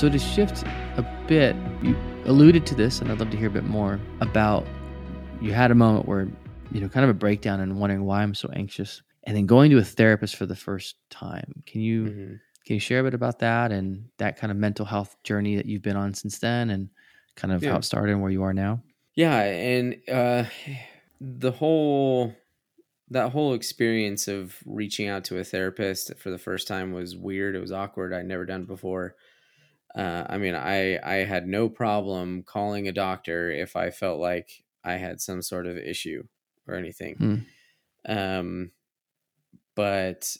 So to shift a bit, you alluded to this, and I'd love to hear a bit more about. You had a moment where, you know, kind of a breakdown and wondering why I'm so anxious, and then going to a therapist for the first time. Can you Mm-hmm. can you share a bit about that and that kind of mental health journey that you've been on since then, and kind of Yeah. how it started and where you are now? Yeah, and uh, the whole that whole experience of reaching out to a therapist for the first time was weird. It was awkward. I'd never done it before. Uh, I mean, I I had no problem calling a doctor if I felt like I had some sort of issue or anything. Hmm. Um, but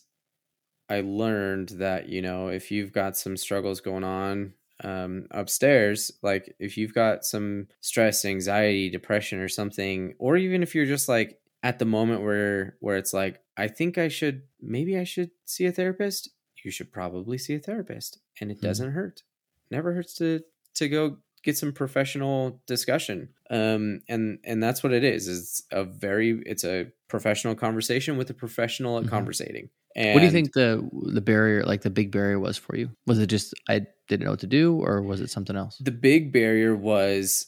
I learned that you know if you've got some struggles going on um, upstairs, like if you've got some stress, anxiety, depression, or something, or even if you're just like at the moment where where it's like I think I should maybe I should see a therapist. You should probably see a therapist, and it Hmm. doesn't hurt. Never hurts to to go get some professional discussion um and and that's what it is it's a very it's a professional conversation with a professional at Mhm. conversating and what do you think the the barrier, like the big barrier, was for you? Was it just I didn't know what to do, or was it something else? the big barrier was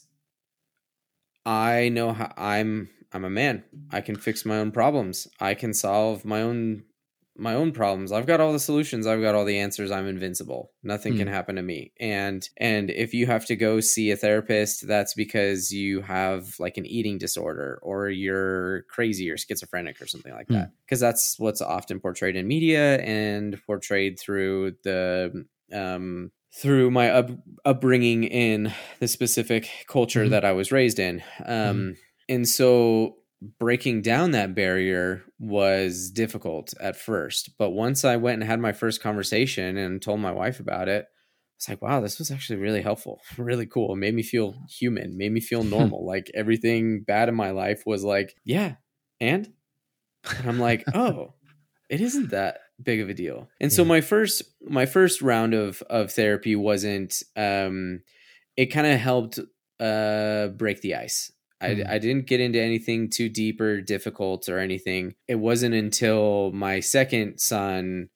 i know how i'm i'm a man i can fix my own problems i can solve my own my own problems i've got all the solutions i've got all the answers i'm invincible nothing can Hmm. happen to me and and if you have to go see a therapist that's because you have like an eating disorder or you're crazy or schizophrenic or something like Hmm. that because that's what's often portrayed in media and portrayed through the um through my up, upbringing in the specific culture Mhm. that I was raised in. Um, And so breaking down that barrier was difficult at first. But once I went and had my first conversation and told my wife about it, it's like, wow, this was actually really helpful, really cool. It made me feel human, made me feel normal. like everything bad in my life was like, yeah, and? And I'm like, oh, it isn't that big of a deal. And so my first my first round of of therapy wasn't um it kind of helped uh break the ice. I, Hmm. I didn't get into anything too deep or difficult or anything. It wasn't until my second son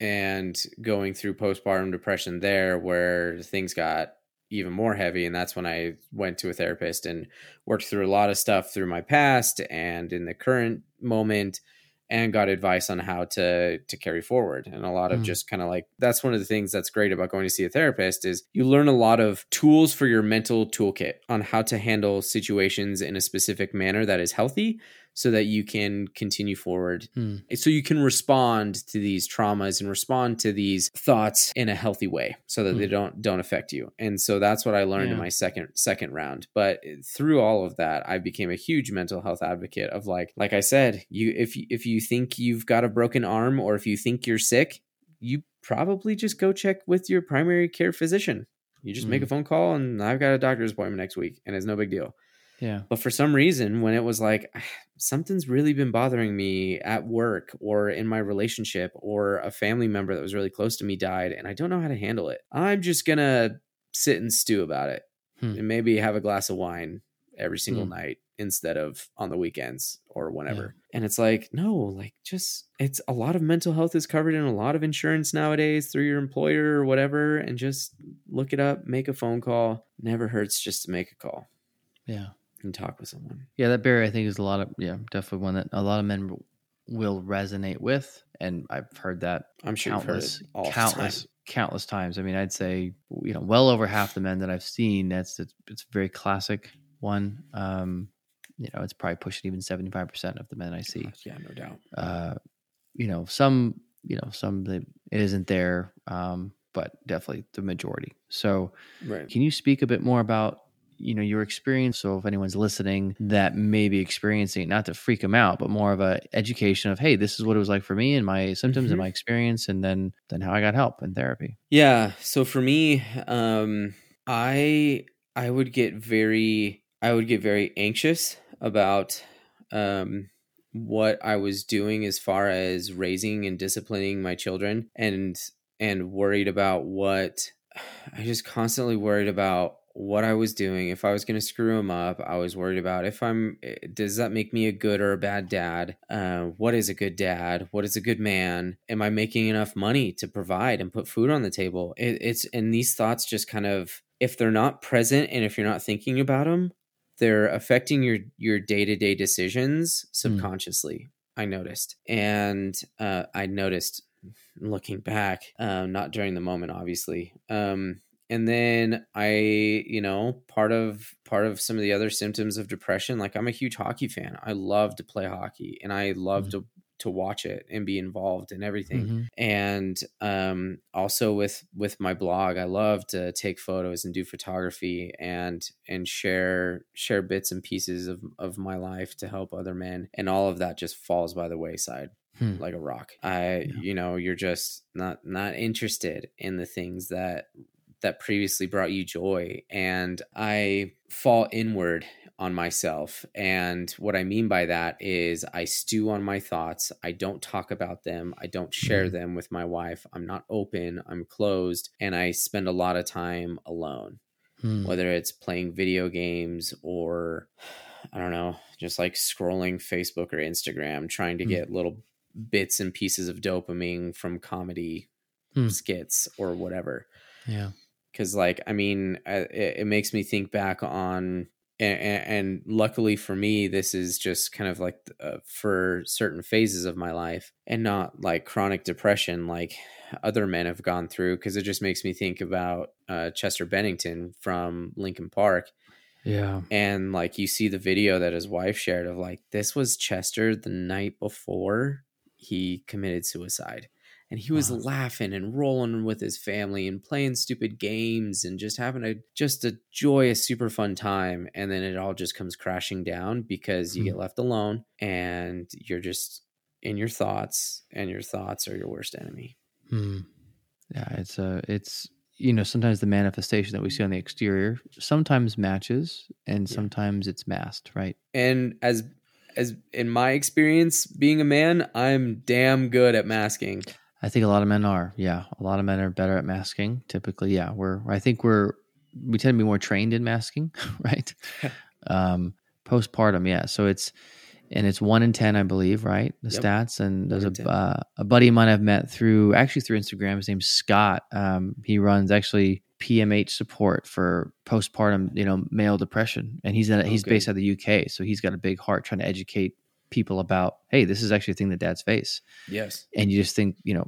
and going through postpartum depression there where things got even more heavy and that's when I went to a therapist and worked through a lot of stuff through my past and in the current moment and got advice on how to to carry forward and a lot of Mm. just kind of like that's one of the things that's great about going to see a therapist is you learn a lot of tools for your mental toolkit on how to handle situations in a specific manner that is healthy so that you can continue forward Hmm. so you can respond to these traumas and respond to these thoughts in a healthy way so that they Hmm. don't don't affect you and so that's what i learned in my second second round but through all of that i became a huge mental health advocate of like like i said you if you- if you think you've got a broken arm or if you think you're sick you probably just go check with your primary care physician you just make Hmm. a phone call and i've got a doctor's appointment next week and it's no big deal Yeah. but for some reason, when it was like something's really been bothering me at work or in my relationship, or a family member that was really close to me died, and I don't know how to handle it, I'm just gonna sit and stew about it Hmm. and maybe have a glass of wine every single Hmm. night instead of on the weekends or whenever. And it's like, no, like just it's a lot of mental health is covered in a lot of insurance nowadays through your employer or whatever, and just look it up, make a phone call. Never hurts just to make a call Yeah. And talk with someone. Yeah, that barrier I think is a lot of yeah, definitely one that a lot of men will resonate with, and I've heard that I'm sure countless, you've heard it countless, time. countless times. I mean, I'd say you know well over half the men that I've seen. That's it's, it's a very classic one. Um, you know, it's probably pushing even seventy five percent of the men I see. Yeah, no doubt. Uh, you know, some you know some that it isn't there, um, but definitely the majority. So, Right. can you speak a bit more about you know your experience so if anyone's listening that may be experiencing it not to freak them out but more of a education of hey this is what it was like for me and my symptoms Mhm. and my experience and then then how i got help in therapy Yeah. So for me, um, I I would get very I would get very anxious about um, what I was doing as far as raising and disciplining my children, and and worried about what I just constantly worried about what I was doing. If I was going to screw him up, I was worried about if I'm. eh, Does that make me a good or a bad dad? Uh, what is a good dad? What is a good man? Am I making enough money to provide and put food on the table? It, it's and these thoughts just kind of if they're not present and if you're not thinking about them, they're affecting your your day to day decisions subconsciously. I noticed, and uh, I noticed looking back, um, not during the moment, obviously. Um, and then I, you know, part of part of some of the other symptoms of depression, like I'm a huge hockey fan. I love to play hockey, and I love Mhm. to to watch it and be involved in everything Mhm. and um, also with with my blog i love to take photos and do photography and and share share bits and pieces of of my life to help other men and all of that just falls by the wayside Hmm. like a rock i Yeah. you know you're just not not interested in the things that that previously brought you joy and i fall inward on myself and what i mean by that is i stew on my thoughts i don't talk about them i don't share Mhm. them with my wife i'm not open i'm closed and i spend a lot of time alone Hmm. whether it's playing video games or I don't know, just like scrolling Facebook or Instagram, trying to Hmm. get little bits and pieces of dopamine from comedy Hmm. skits or whatever. yeah Because, like, I mean, it, it makes me think back on, and, and luckily for me, this is just kind of like uh, for certain phases of my life and not like chronic depression like other men have gone through. Because it just makes me think about uh, Chester Bennington from Linkin Park yeah and like you see the video that his wife shared of like this was Chester the night before he committed suicide and he was Wow. laughing and rolling with his family and playing stupid games and just having a just a joyous super fun time and then it all just comes crashing down because you Hmm. get left alone and you're just in your thoughts and your thoughts are your worst enemy Hmm. Yeah, it's a it's you know sometimes the manifestation that we see on the exterior sometimes matches and Yeah. sometimes it's masked, right? and as as in my experience being a man i'm damn good at masking I think a lot of men are. Yeah, a lot of men are better at masking. Typically, yeah, we're. I think we're. We tend to be more trained in masking, right? um, postpartum, yeah. So it's, and it's one in ten, I believe, right? The Yep. stats. And there's a uh, a buddy of mine I've met through actually through Instagram. His name's Scott. Um, he runs actually PMH support for postpartum, you know, male depression, and he's at, Oh, he's based out of the UK. So he's got a big heart trying to educate people about, hey, this is actually a thing that dads face. Yes. And you just think you know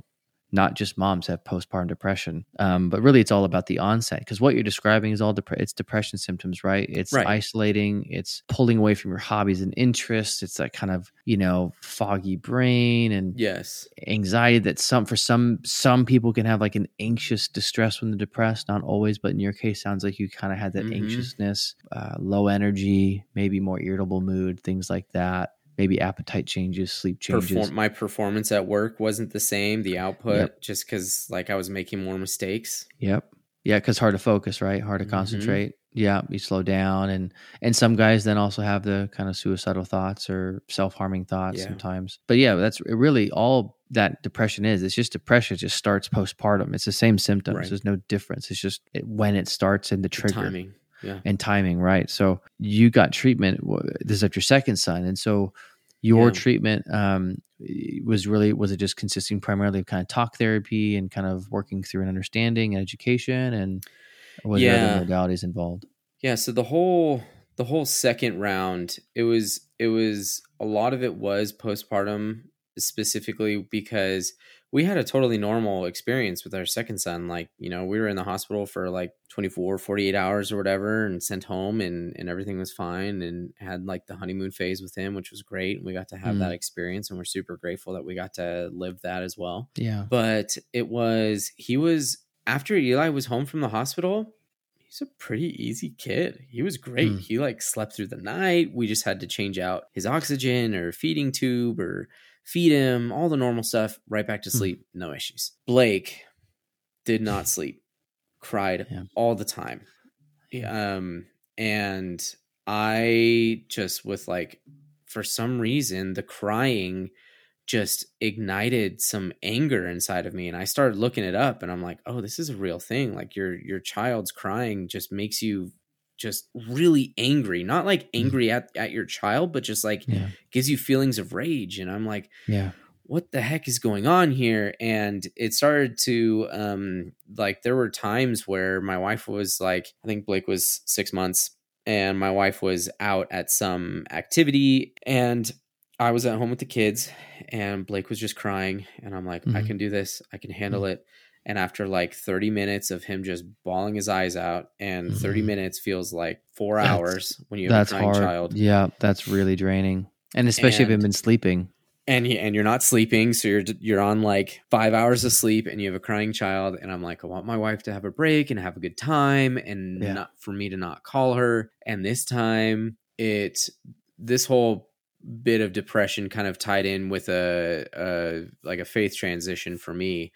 not just moms have postpartum depression um, but really it's all about the onset because what you're describing is all dep- it's depression symptoms right? It's Right. isolating it's pulling away from your hobbies and interests it's that kind of you know foggy brain and yes. anxiety that some for some some people can have like an anxious distress when they're depressed not always but in your case sounds like you kind of had that Mhm. anxiousness uh, low energy maybe more irritable mood things like that maybe appetite changes sleep changes Perform- my performance at work wasn't the same the output Yep. just because like i was making more mistakes Yep. Yeah, because hard to focus, right? Hard to Mhm. concentrate. Yeah, you slow down, and and some guys then also have the kind of suicidal thoughts or self harming thoughts Yeah. sometimes. But yeah, that's really all that depression is. It's just depression it just starts postpartum. It's the same symptoms. Right. There's no difference. It's just it, when it starts and the The trigger timing yeah and timing, right? So you got treatment. This is after your second son, and so your Yeah. treatment um, was really was it just consisting primarily of kind of talk therapy and kind of working through an understanding and education, and was there other modalities involved? yeah so the whole the whole second round it was it was a lot of it was postpartum specifically because we had a totally normal experience with our second son like you know we were in the hospital for like 24 48 hours or whatever and sent home and and everything was fine and had like the honeymoon phase with him which was great And we got to have Mm. that experience and we're super grateful that we got to live that as well Yeah. but it was he was after Eli was home from the hospital, he's he's a pretty easy kid. He was great. Mm. He like slept through the night. We just had to change out his oxygen or feeding tube or feed him, all the normal stuff, right back to Mm. sleep, no issues. Blake did not sleep, cried Yeah. all the time. Um, and I just with like, for some reason, the crying just ignited some anger inside of me and I started looking it up and I'm like, "Oh, this is a real thing. Like your your child's crying just makes you just really angry. Not like angry at at your child, but just like Yeah. gives you feelings of rage." And I'm like, Yeah. what the heck is going on here and it started to um like there were times where my wife was like i think blake was six months and my wife was out at some activity and i was at home with the kids and blake was just crying and i'm like i Mhm. can do this i can handle it and after like 30 minutes of him just bawling his eyes out and 30 Mhm. minutes feels like four That's- hours when you have That's a crying hard. child Yeah, that's really draining. And especially if you've been sleeping. and and you're not sleeping so you're you're on like 5 hours of sleep and you have a crying child and I'm like I want my wife to have a break and have a good time and Yeah. not for me to not call her and this time it this whole bit of depression kind of tied in with a, a like a faith transition for me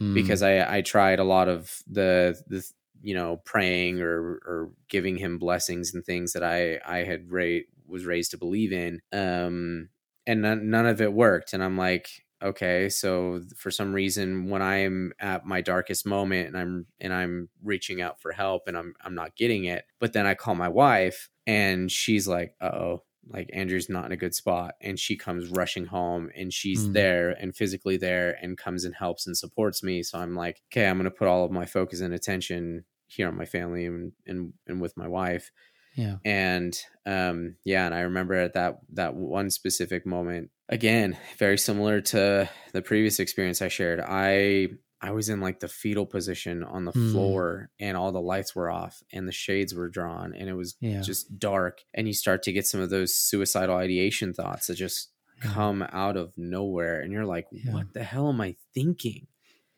Mm. because I I tried a lot of the the you know praying or or giving him blessings and things that I I had ra- was raised to believe in um and none, none of it worked and I'm like okay so for some reason when I'm at my darkest moment and I'm and I'm reaching out for help and I'm I'm not getting it but then I call my wife and she's like uh-oh like Andrew's not in a good spot and she comes rushing home and she's Mm. there and physically there and comes and helps and supports me so I'm like okay I'm going to put all of my focus and attention here on my family and and, and with my wife yeah. and um yeah and i remember at that that one specific moment again very similar to the previous experience i shared i i was in like the fetal position on the Hmm. floor and all the lights were off and the shades were drawn and it was Yeah. just dark and you start to get some of those suicidal ideation thoughts that just come out of nowhere and you're like Yeah. what the hell am i thinking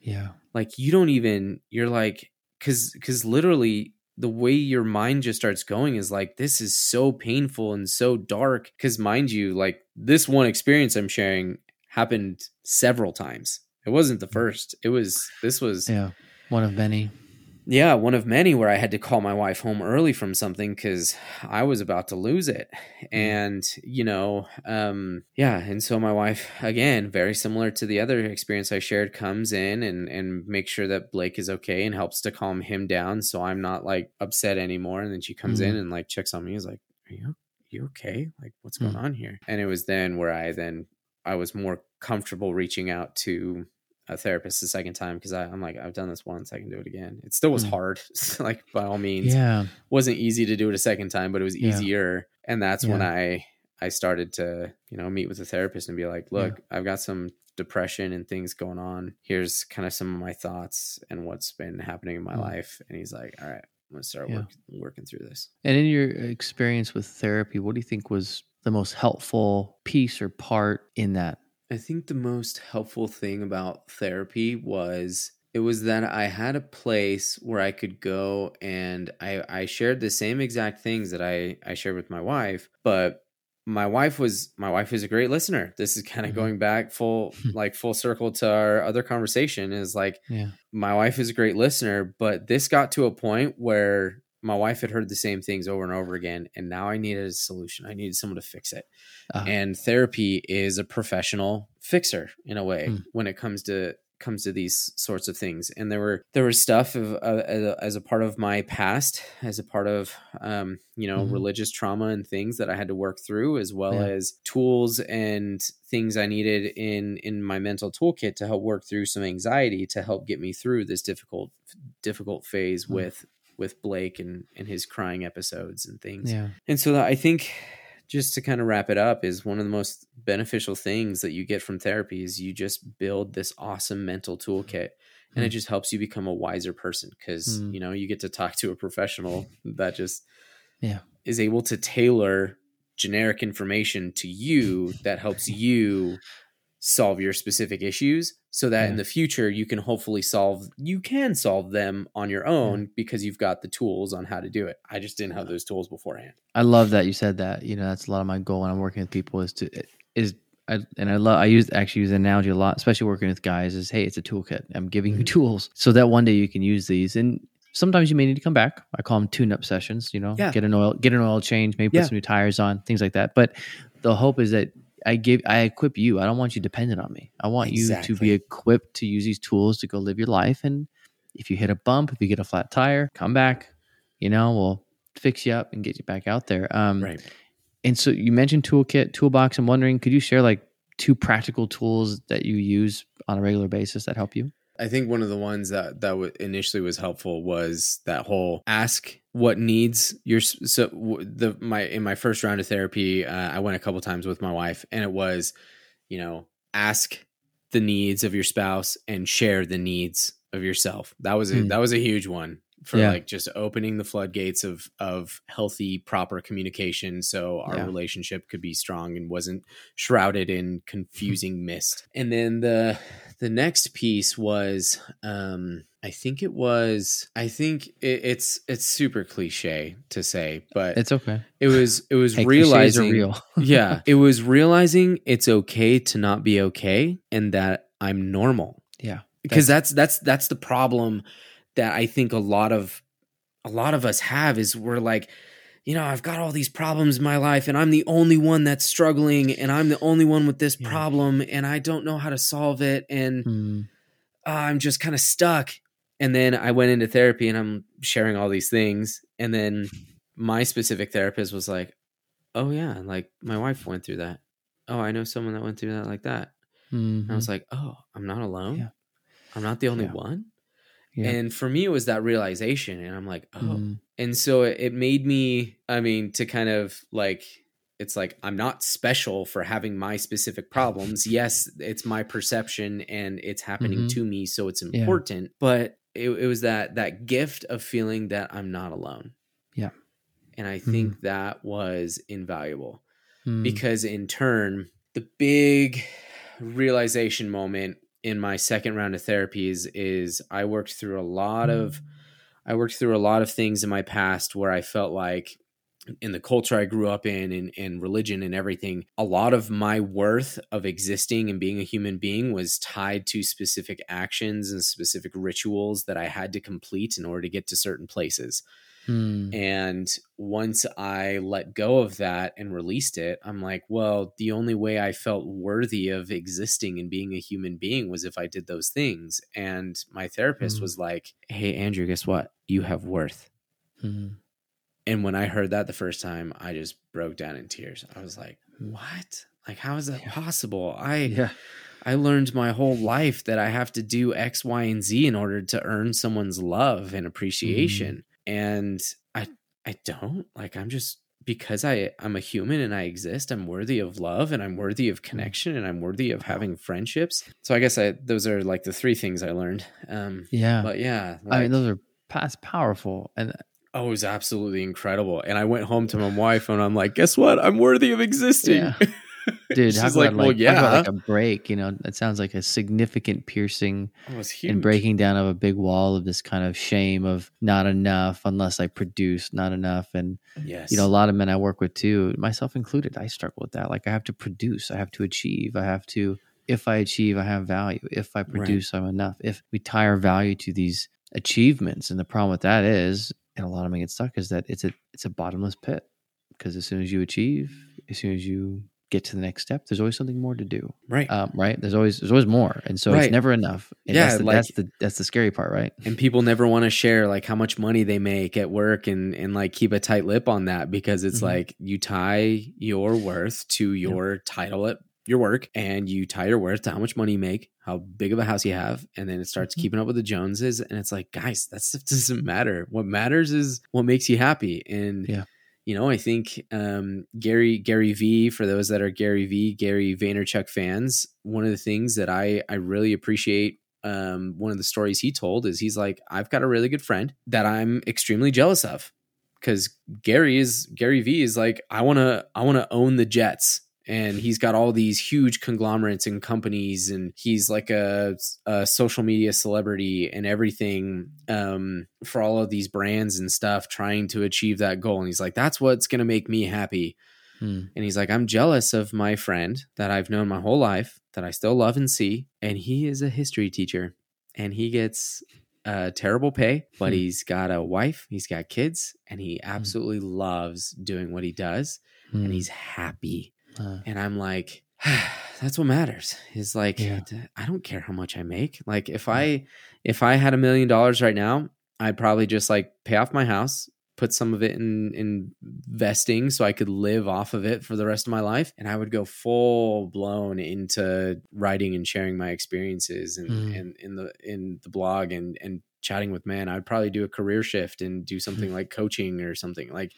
Yeah. like you don't even you're like because because literally the way your mind just starts going is like this is so painful and so dark because mind you like this one experience i'm sharing happened several times it wasn't the first it was this was Yeah. One of many. yeah, one of many where I had to call my wife home early from something because I was about to lose it. Mm. And, you know, um, yeah. And so my wife, again, very similar to the other experience I shared, comes in and, and makes sure that Blake is okay and helps to calm him down. So I'm not like upset anymore. And then she comes mm. in and like checks on me, is like, Are you, you okay? Like, what's mm. going on here? And it was then where I then, I was more comfortable reaching out to a therapist the second time because I'm like, I've done this once, I can do it again. It still was Mm. hard, like by all means. Yeah. Wasn't easy to do it a second time, but it was Yeah. easier. And that's when I I started to, you know, meet with a therapist and be like, look, I've got some depression and things going on. Here's kind of some of my thoughts and what's been happening in my Mm. life. And he's like, All right, I'm gonna start Yeah. work, working through this. And in your experience with therapy, what do you think was the most helpful piece or part in that? I think the most helpful thing about therapy was it was that I had a place where I could go and I, I shared the same exact things that I, I shared with my wife, but my wife was my wife is a great listener. This is kind of Mhm. going back full like full circle to our other conversation is like Yeah. my wife is a great listener, but this got to a point where my wife had heard the same things over and over again and now I needed a solution. I needed someone to fix it Uh, and therapy is a professional fixer in a way Hmm. when it comes to comes to these sorts of things and there were there was stuff of uh, as, a, as a part of my past as a part of um you know Mhm. religious trauma and things that i had to work through as well Yeah. as tools and things i needed in in my mental toolkit to help work through some anxiety to help get me through this difficult difficult phase Hmm. with with blake and and his crying episodes and things yeah. and so I think just to kind of wrap it up is one of the most beneficial things that you get from therapy is you just build this awesome mental toolkit and it Mm. just helps you become a wiser person because Mm. you know you get to talk to a professional that just Yeah. is able to tailor generic information to you that helps you solve your specific issues so that in the future you can hopefully solve you can solve them on your own because you've got the tools on how to do it. I just didn't have those tools beforehand. I love that you said that. You know, that's a lot of my goal when I'm working with people is to is I, and I love I use actually use the analogy a lot, especially working with guys. Is hey, it's a toolkit. I'm giving you Mhm. tools so that one day you can use these. And sometimes you may need to come back. I call them tune-up sessions. You know, Yeah. get an oil get an oil change, maybe put some new tires on, things like that. But the hope is that I give I equip you. I don't want you dependent on me. I want you to be equipped to use these tools to go live your life. And if you hit a bump, if you get a flat tire, come back. You know, we'll fix you up and get you back out there. Um, Right. and so you mentioned toolkit, toolbox. I'm wondering, could you share like two practical tools that you use on a regular basis that help you? I think one of the ones that that w- initially was helpful was that whole ask what needs your so w- the my in my first round of therapy uh, I went a couple times with my wife and it was you know ask the needs of your spouse and share the needs of yourself that was a, Hmm. that was a huge one for Yeah. like just opening the floodgates of of healthy proper communication so our Yeah. relationship could be strong and wasn't shrouded in confusing mist and then the the next piece was um i think it was i think it, it's it's super cliche to say but It's okay. it was it was Hey, realizing real. yeah it was realizing it's okay to not be okay and that i'm normal yeah. because that's that's that's the problem that I think a lot of a lot of us have is we're like, you know, I've got all these problems in my life and I'm the only one that's struggling and I'm the only one with this Yeah. problem and I don't know how to solve it and Mm, uh, I'm just kind of stuck. And then I went into therapy and I'm sharing all these things and then my specific therapist was like, "Oh yeah, like my wife went through that. Oh, I know someone that went through that like that." And I was like, "Oh, I'm not alone. Yeah. I'm not the only Yeah. one." And for me, it was that realization. And I'm like, oh. Mm, And so it, it made me, I mean, to kind of like, it's like I'm not special for having my specific problems. Yes, it's my perception and it's happening Mhm. to me, so it's Yeah. important. But it, it was that that gift of feeling that I'm not alone. Yeah. And I think that was invaluable mm, because in turn the big realization moment in my second round of therapies is i worked through a lot of i worked through a lot of things in my past where i felt like in the culture i grew up in and, and religion and everything a lot of my worth of existing and being a human being was tied to specific actions and specific rituals that i had to complete in order to get to certain places mm, and once I let go of that and released it, I'm like, well, the only way I felt worthy of existing and being a human being was if I did those things. And my therapist Mm. was like, hey, Andrew, guess what? You have worth. mm. And when I heard that the first time, I just broke down in tears. I was like, what? Like, how is that Yeah. possible? I. Yeah. I learned my whole life that I have to do X, Y, and Z in order to earn someone's love and appreciation. And I I don't. Like I'm just because I I'm a human and I exist, I'm worthy of love and I'm worthy of connection and I'm worthy of having friendships. So I guess I those are like the three things I learned. Um Yeah. but yeah, I mean, those are that's powerful. And oh, it was absolutely incredible. And I went home to my wife and I'm like, guess what? I'm worthy of existing. Yeah. dude, how about like, like, well, talk about, like a break? You know, that sounds like a significant piercing and breaking down of a big wall of this kind of shame of not enough unless I produce, not enough. And Yes. you know, a lot of men I work with too, myself included, I struggle with that. Like I have to produce, I have to achieve, I have to. If I achieve, I have value. If I produce, I'm enough. If we tie our value to these achievements, and the problem with that is, and a lot of men get stuck, is that it's a it's a bottomless pit. Because as soon as you achieve, as soon as you get to the next step, there's always something more to do. right. Um, right? There's always there's always more, and so Right. it's never enough. And Yeah, that's the, like- that's the that's the scary part, right? and people never want to share like how much money they make at work and and like keep a tight lip on that because it's Mhm. like you tie your worth to your title at your work and you tie your worth to how much money you make how big of a house you have and then it starts Mhm. keeping up with the joneses and it's like guys that stuff doesn't matter what matters is what makes you happy and Yeah. You know i think um gary gary v for those that are gary v gary vaynerchuk fans one of the things that i i really appreciate um, one of the stories he told is he's like, I've got a really good friend that I'm extremely jealous of. Because Gary is Gary V is like, I want to, I want to own the Jets and he's got all these huge conglomerates and companies and he's like a, a social media celebrity and everything um, for all of these brands and stuff trying to achieve that goal and he's like that's what's going to make me happy Hmm. and he's like i'm jealous of my friend that i've known my whole life that i still love and see and he is a history teacher and he gets uh, terrible pay but Hmm. he's got a wife he's got kids and he absolutely loves doing what he does Hmm. and he's happy Uh, and I'm like, that's what matters. Is like, Yeah. I don't care how much I make. Like, if I if I had a million dollars right now, I'd probably just like pay off my house, put some of it in investing so I could live off of it for the rest of my life, and I would go full blown into writing and sharing my experiences and Mm. and in the in the blog and and chatting with men. I'd probably do a career shift and do something like coaching or something like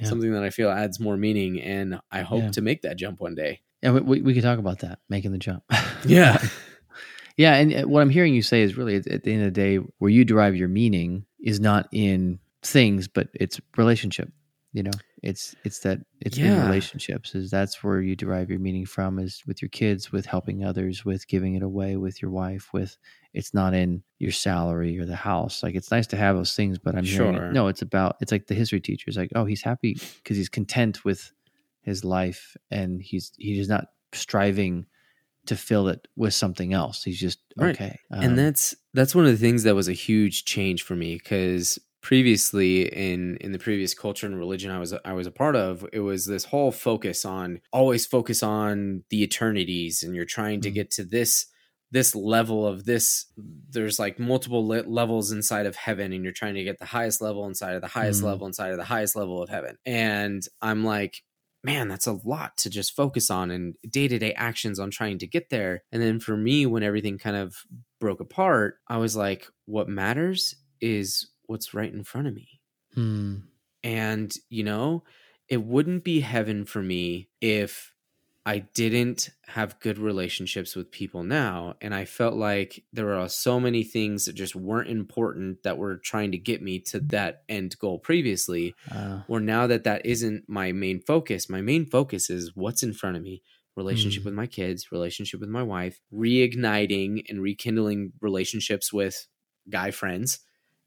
Yeah. something that I feel adds more meaning. And I hope Yeah. to make that jump one day. yeah, we, we, could talk about that, making the jump. Yeah. Yeah, and uh, what I'm hearing you say is really at the end of the day, where you derive your meaning is not in things, but it's relationship. You know, it's it's that it's in relationships. Is that's where you derive your meaning from? Is with your kids, with helping others, with giving it away, with your wife. With it's not in your salary or the house. Like it's nice to have those things, but I'm Sure. it, no. It's about it's like the history teacher is like, oh, he's happy because he's content with his life, and he's he's not striving to fill it with something else. He's just Right. okay. and Um, that's that's one of the things that was a huge change for me because previously in in the previous culture and religion I was I was a part of it was this whole focus on always focus on the eternities and you're trying to Mhm. get to this this level of this there's like multiple le- levels inside of heaven and you're trying to get the highest level inside of the highest Mhm. level inside of the highest level of heaven and i'm like man that's a lot to just focus on and day-to-day actions on trying to get there and then for me when everything kind of broke apart i was like what matters is what's right in front of me hmm, and, you know, it wouldn't be heaven for me if I didn't have good relationships with people now. And I felt like there were so many things that just weren't important that were trying to get me to that end goal previously. uh, Or now that that isn't my main focus, my main focus is what's in front of me relationship Mm. with my kids, relationship with my wife, reigniting and rekindling relationships with guy friends.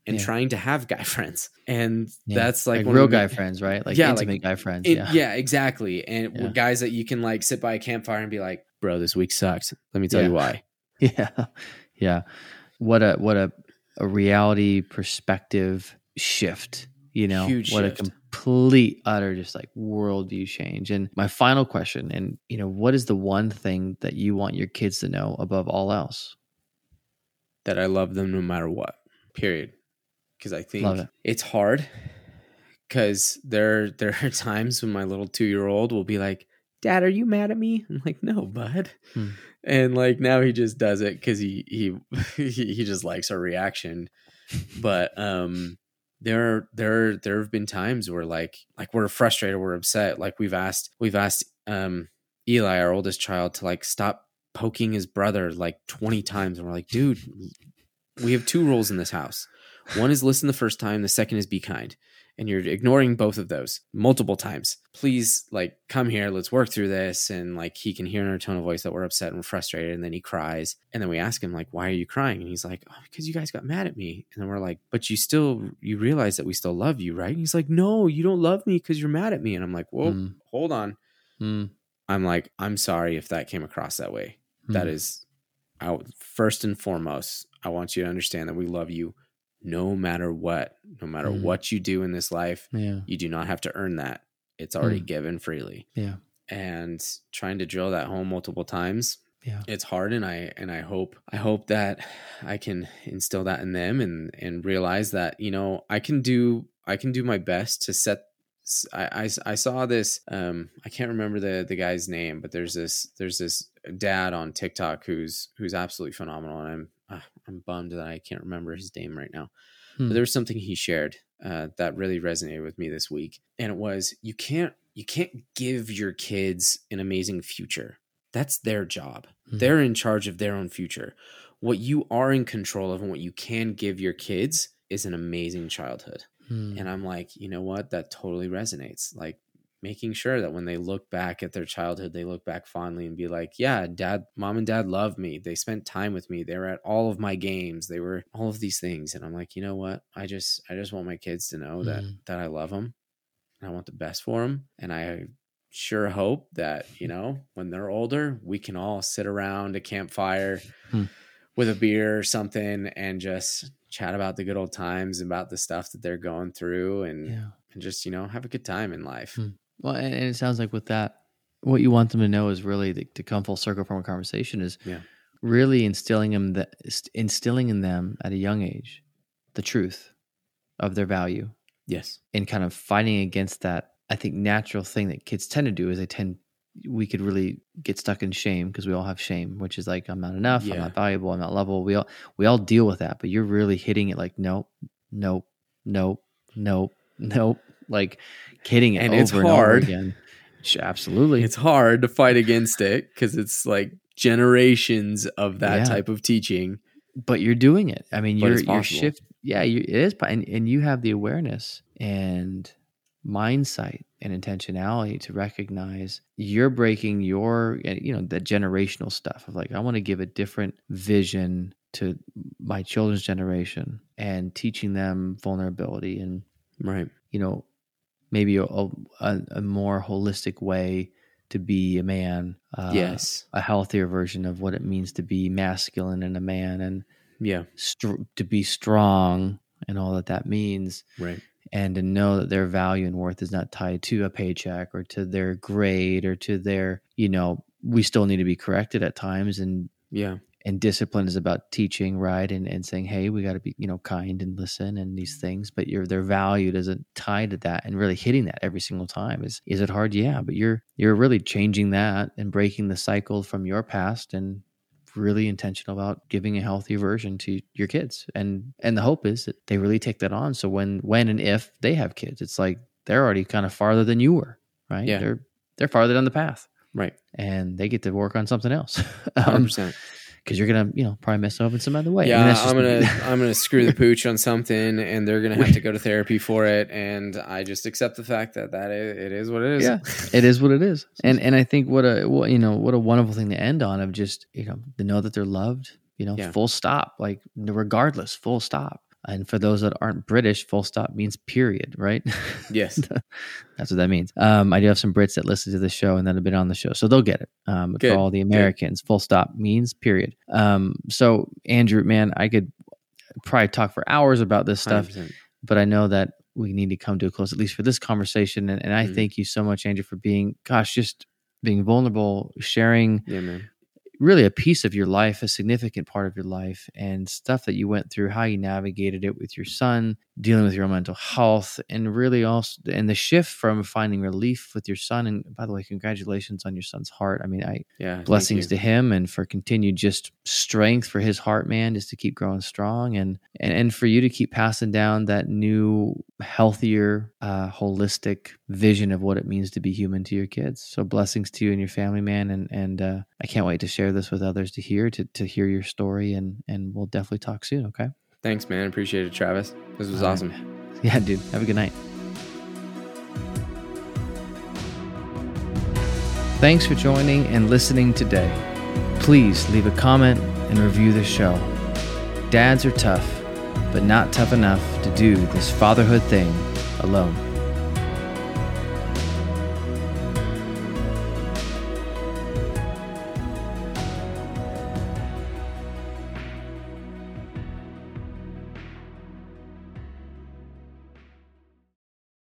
And Yeah. trying to have guy friends, and yeah. that's like, like, real the- guy friends, right? Like Yeah, like, intimate guy friends. it- yeah. yeah, exactly. And Yeah. guys that you can like sit by a campfire and be like, "Bro, this week sucked. Let me tell you why." yeah yeah what a what a, a reality perspective shift you know Huge what shift. a complete utter just like worldview change and my final question and you know what is the one thing that you want your kids to know above all else That I love them no matter what. Period. Because I think it. it's hard. Because there there are times when my little two year old will be like, "Dad, are you mad at me?" I'm like, "No, bud." Hmm. And like now he just does it because he he he just likes our reaction. But um there there there have been times where like like we're frustrated we're upset like we've asked we've asked um eli our oldest child to like stop poking his brother like 20 times and we're like dude we have two rules in this house one is listen the first time the second is be kind. And you're ignoring both of those multiple times. Please like come here let's work through this. And like he can hear in our tone of voice that we're upset and we're frustrated. And then he cries. And then we ask him like why are you crying? And he's like oh, because you guys got mad at me. And then we're like but you still you realize that we still love you right? And he's like no you don't love me because you're mad at me. And i'm like well Mm. hold on. Mm, i'm like i'm sorry if that came across that way. That mm, is I, first and foremost i want you to understand that we love you no matter what no matter Mhm. what you do in this life yeah. you do not have to earn that. It's already Mm. given freely. Yeah. And trying to drill that home multiple times yeah. it's hard and i and i hope i hope that i can instill that in them and and realize that you know i can do i can do my best to set I, I, I saw this um i can't remember the the guy's name but there's this there's this dad on tiktok who's who's absolutely phenomenal and i'm uh, i'm bummed that i can't remember his name right now. Hmm. but there was something he shared uh, that really resonated with me this week and it was you can't you can't give your kids an amazing future. That's their job. Mhm. they're in charge of their own future. What you are in control of and what you can give your kids is an amazing childhood. Mm, and i'm like you know what? That totally resonates. Like making sure that when they look back at their childhood, they look back fondly and be like, yeah, dad, mom and dad loved me. They spent time with me. They were at all of my games. They were all of these things. And I'm like, you know what? I just, I just want my kids to know that, Mhm. that I love them and I want the best for them. And I sure hope that, you know, when they're older, we can all sit around a campfire Hmm. with a beer or something and just chat about the good old times, about the stuff that they're going through and, Yeah. and just, you know, have a good time in life. Hmm. Well, and, it sounds like with that, what you want them to know is really the, to come full circle from a conversation is Yeah. really instilling them that instilling in them at a young age the truth of their value Yes. and kind of fighting against that. I think natural thing that kids tend to do is they tend we could really get stuck in shame because we all have shame, which is like I'm not enough, I'm not valuable, I'm not lovable. We all we all deal with that, but you're really hitting it like nope, nope, nope, nope, nope, like hitting it And over it's and over hard. again. Absolutely, It's hard to fight against it because it's like generations of that Yeah. type of teaching. but you're doing it. I mean, But you're you're shift. Yeah, you, it is, and and you have the awareness and mindsight and intentionality to recognize you're breaking your uh, you know the generational stuff of like I want to give a different vision to my children's generation and teaching them vulnerability and Right. you know maybe a a, a more holistic way to be a man. Uh, yes. a healthier version of what it means to be masculine and a man and Yeah. str- to be strong and all that that means Right. and to know that their value and worth is not tied to a paycheck or to their grade or to their you know we still need to be corrected at times and Yeah. And discipline is about teaching right and, and saying hey we got to be you know kind and listen and these things but your their value doesn't tie to that and really hitting that every single time is is it hard? Yeah but you're you're really changing that and breaking the cycle from your past and really intentional about giving a healthy version to your kids. And and the hope is that they really take that on. So when when and if they have kids it's like they're already kind of farther than you were right? Yeah. they're they're farther down the path. Right. and they get to work on something else. Hundred um, percent. Because you're gonna you know probably mess up in some other way I Yeah, mean, I'm me. gonna I'm gonna screw the pooch on something, and they're gonna have to go to therapy for it. And I just accept the fact that that is, it is what it is. Yeah. it is what it is and and i think what a what, you know what a wonderful thing to end on of just you know to know that they're loved you know Yeah. full stop like regardless full stop and for those that aren't british full stop means period right yes. that's what that means um i do have some brits that listen to the show and that have been on the show so they'll get it um Good, for all the americans full stop means period um so andrew man i could probably talk for hours about this stuff 100%. but I know that we need to come to a close, at least for this conversation. And, and I Mhm. thank you so much, Andrew, for being, gosh, just being vulnerable, sharing Yeah, man. Really a piece of your life, a significant part of your life, and stuff that you went through, how you navigated it with your son, dealing with your own mental health, and really also, and the shift from finding relief with your son. And by the way, congratulations on your son's heart. I mean, I, Yeah. blessings to him and for continued just strength for his heart man just to keep growing strong and and, and for you to keep passing down that new healthier uh, holistic vision of what it means to be human to your kids so blessings to you and your family man and and uh, i can't wait to share this with others to hear to, to hear your story and and we'll definitely talk soon okay Thanks, man. Appreciate it, Travis. This was All right. awesome. yeah dude have a good night Thanks for joining and listening today. Please leave a comment and review the show. Dads are tough, but not tough enough to do this fatherhood thing alone.